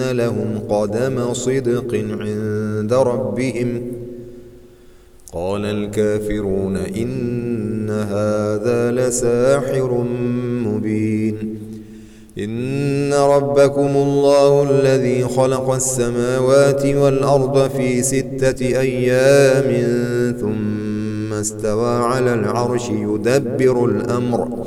لهم قدم صدق عند ربهم قال الكافرون إن هذا لساحر مبين إن ربكم الله الذي خلق السماوات والأرض في ستة أيام ثم استوى على العرش يدبر الأمر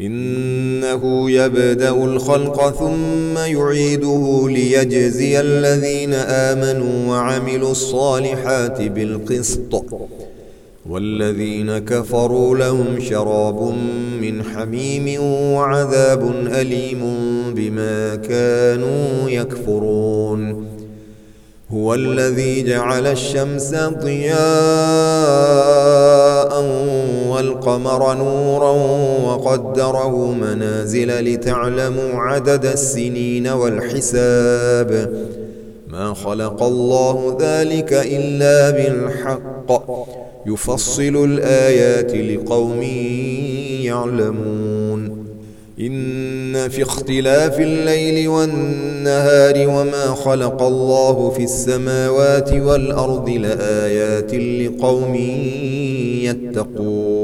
إنه يبدأ الخلق ثم يعيده ليجزي الذين آمنوا وعملوا الصالحات بالقسط. والذين كفروا لهم شراب من حميم وعذاب أليم بما كانوا يكفرون. هو الذي جعل الشمس ضياء والقمر نورا وقدره منازل لتعلموا عدد السنين والحساب. ما خلق الله ذلك إلا بالحق. يفصل الآيات لقوم يعلمون. إن في اختلاف الليل والنهار وما خلق الله في السماوات والأرض لآيات لقوم يتقون.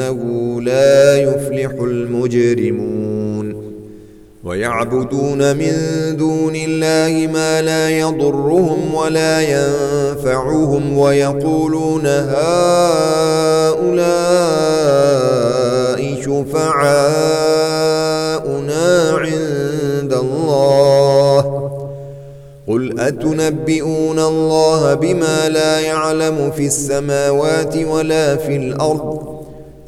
إنه لا يفلح المجرمون. ويعبدون من دون الله ما لا يضرهم ولا ينفعهم ويقولون هؤلاء شفعاؤنا عند الله. قل أتنبئون الله بما لا يعلم في السماوات ولا في الأرض؟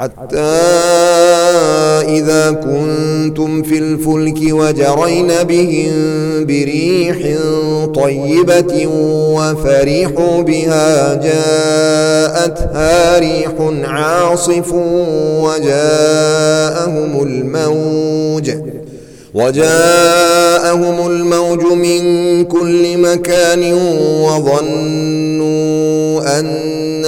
حتى إذا كنتم في الفلك وجرين بهم بريح طيبة وفرحوا بها جاءتها ريح عاصف وجاءهم الموج وجاءهم الموج من كل مكان وظنوا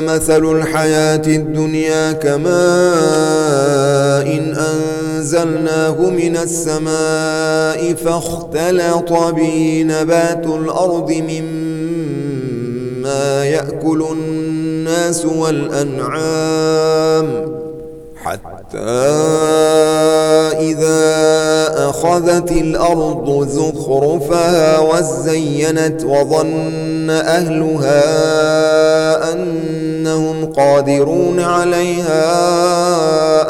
مثل الحياة الدنيا كماء إن أنزلناه من السماء فاختلط به نبات الأرض مما يأكل الناس والأنعام حتى إذا أخذت الأرض زخرفها وزينت وظن أهلها أنهم قادرون عليها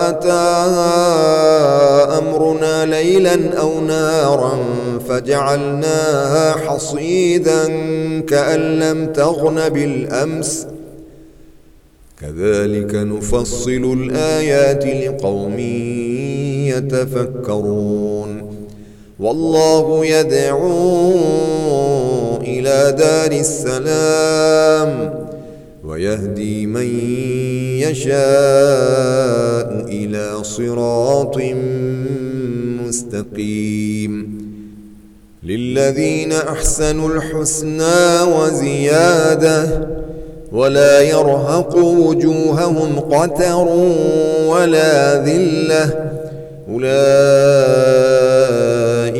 أتاها أمرنا ليلا أو نارا فجعلناها حصيدا كأن لم تغن بالأمس. كذلك نفصل الآيات لقوم يتفكرون. والله يدعو إلى دار السلام ويهدي من يشاء إلى صراط مستقيم. للذين أحسنوا الحسنى وزيادة ولا يرهق وجوههم قتر ولا ذلة أولئك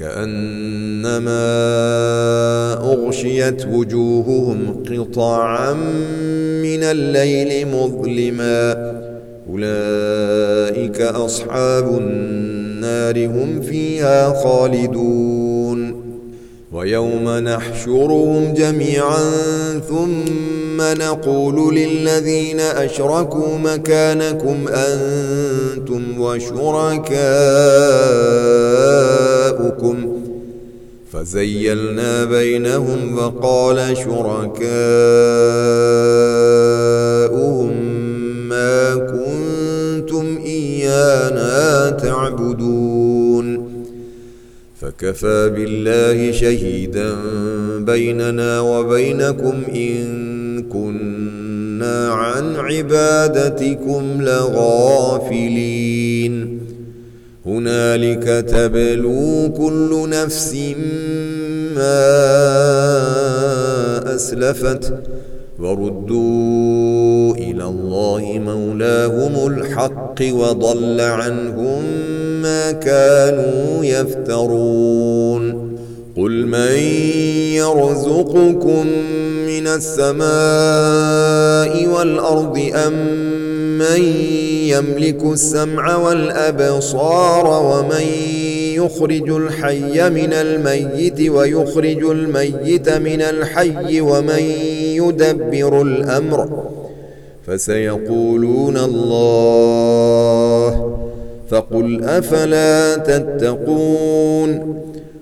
كأنما أغشيت وجوههم قطعا من الليل مظلما. أولئك أصحاب النار هم فيها خالدون. ويوم نحشرهم جميعا ثم نقول للذين أشركوا مكانكم أنتم وشركاؤكم فزيلنا بينهم وقال شركاؤهم ما كنتم إيانا تعبدون فكفى بالله شهيدا بيننا وبينكم إن كنا عن عبادتكم لغافلين هنالك تبلو كل نفس ما أسلفت وردوا إلى الله مولاهم الحق وضل عنهم ما كانوا يفترون قل من يرزقكم من السماء والأرض أم من يملك السمع والأبصار ومن يخرج الحي من الميت ويخرج الميت من الحي ومن يدبر الأمر فسيقولون الله فقل أفلا تتقون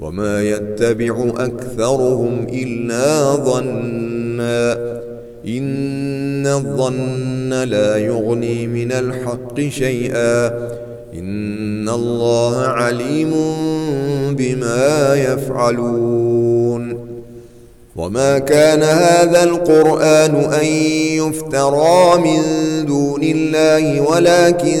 وما يتبع أكثرهم إلا ظنّا إن الظن لا يغني من الحق شيئا إن الله عليم بما يفعلون وما كان هذا القرآن أن يفترى من دون الله ولكن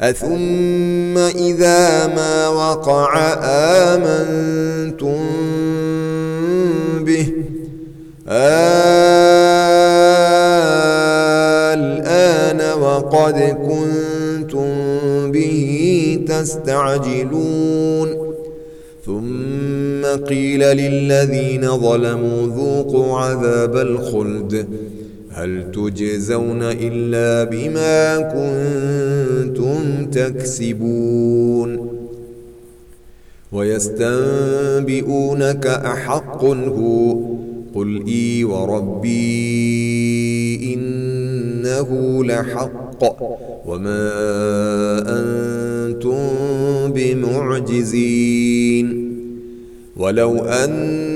أثم إذا ما وقع آمنتم به. الآن وقد كنتم به تستعجلون. ثم قيل للذين ظلموا ذوقوا عذاب الخلد. هل تجزون إلا بما كنتم تكسبون ويستنبئونك أحق هو قل إي وربي إنه لحق وما أنتم بمعجزين ولو أن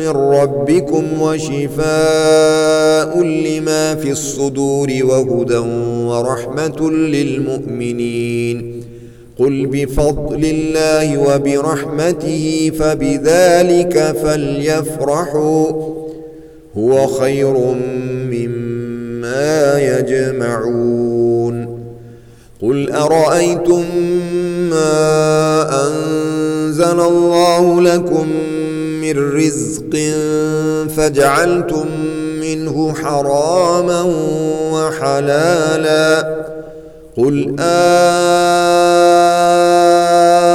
من ربكم وشفاء لما في الصدور وهدى ورحمة للمؤمنين. قل بفضل الله وبرحمته فبذلك فليفرحوا. هو خير مما يجمعون. قل أرأيتم ما أنزل الله لكم من رزق فجعلتم منه حراما وحلالا قل آه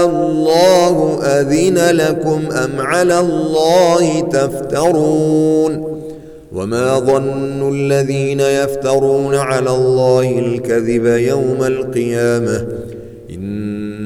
الله أذن لكم أم على الله تفترون وما ظن الذين يفترون على الله الكذب يوم القيامة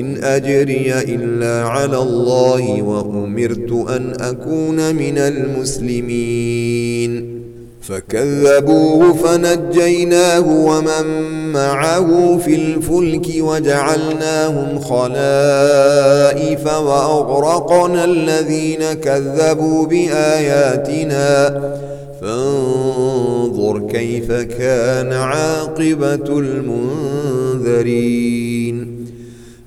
إن أجري إلا على الله وأمرت أن أكون من المسلمين. فكذبوه فنجيناه ومن معه في الفلك وجعلناهم خلائف وأغرقنا الذين كذبوا بآياتنا. فانظر كيف كان عاقبة المنذرين.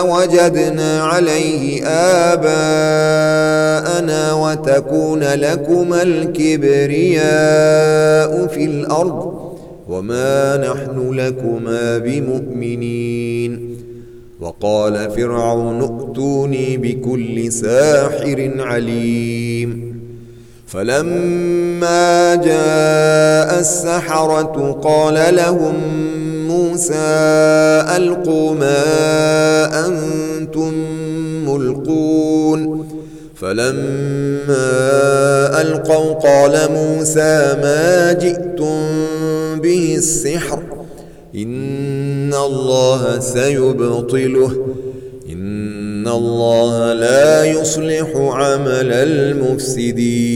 وجدنا عليه آباءنا وتكون لكما الكبرياء في الأرض وما نحن لكما بمؤمنين وقال فرعون ائتوني بكل ساحر عليم فلما جاء السحرة قال لهم موسى ألقوا ما أنتم ملقون. فلما ألقوا قال موسى ما جئتم به السحر. إن الله سيبطله. إن الله لا يصلح عمل المفسدين.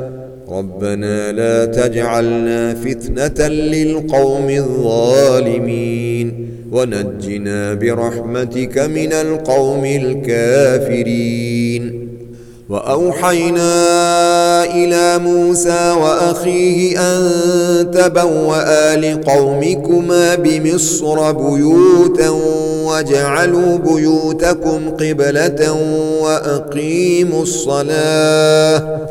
ربنا لا تجعلنا فتنة للقوم الظالمين. ونجنا برحمتك من القوم الكافرين. وأوحينا إلى موسى وأخيه أن تبوأ لقومكما بمصر بيوتا وجعلوا بيوتكم قبلة وأقيموا الصلاة.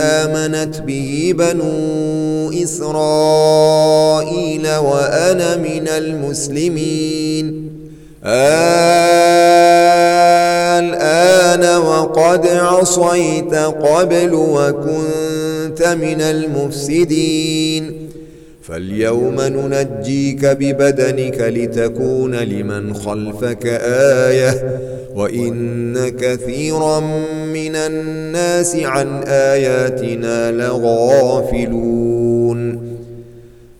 آمنت به بنو إسرائيل وأنا من المسلمين. الآن وقد عصيت قبل وكنت من المفسدين. فاليوم ننجيك ببدنك لتكون لمن خلفك آية وإن كثيرا من الناس عن آياتنا لغافلون.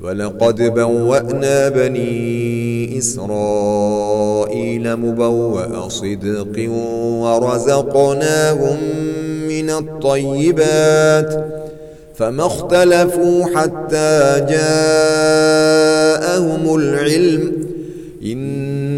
ولقد بوأنا بني إسرائيل مبوأ صدق ورزقناهم من الطيبات فما اختلفوا حتى جاءهم العلم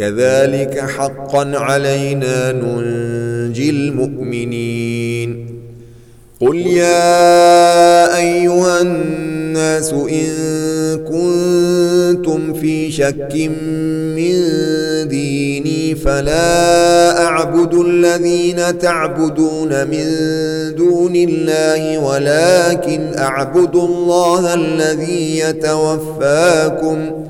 كذلك حقا علينا ننجي المؤمنين. قل يا أيها الناس إن كنتم في شك من ديني فلا أعبد الذين تعبدون من دون الله ولكن أعبد الله الذي يتوفاكم.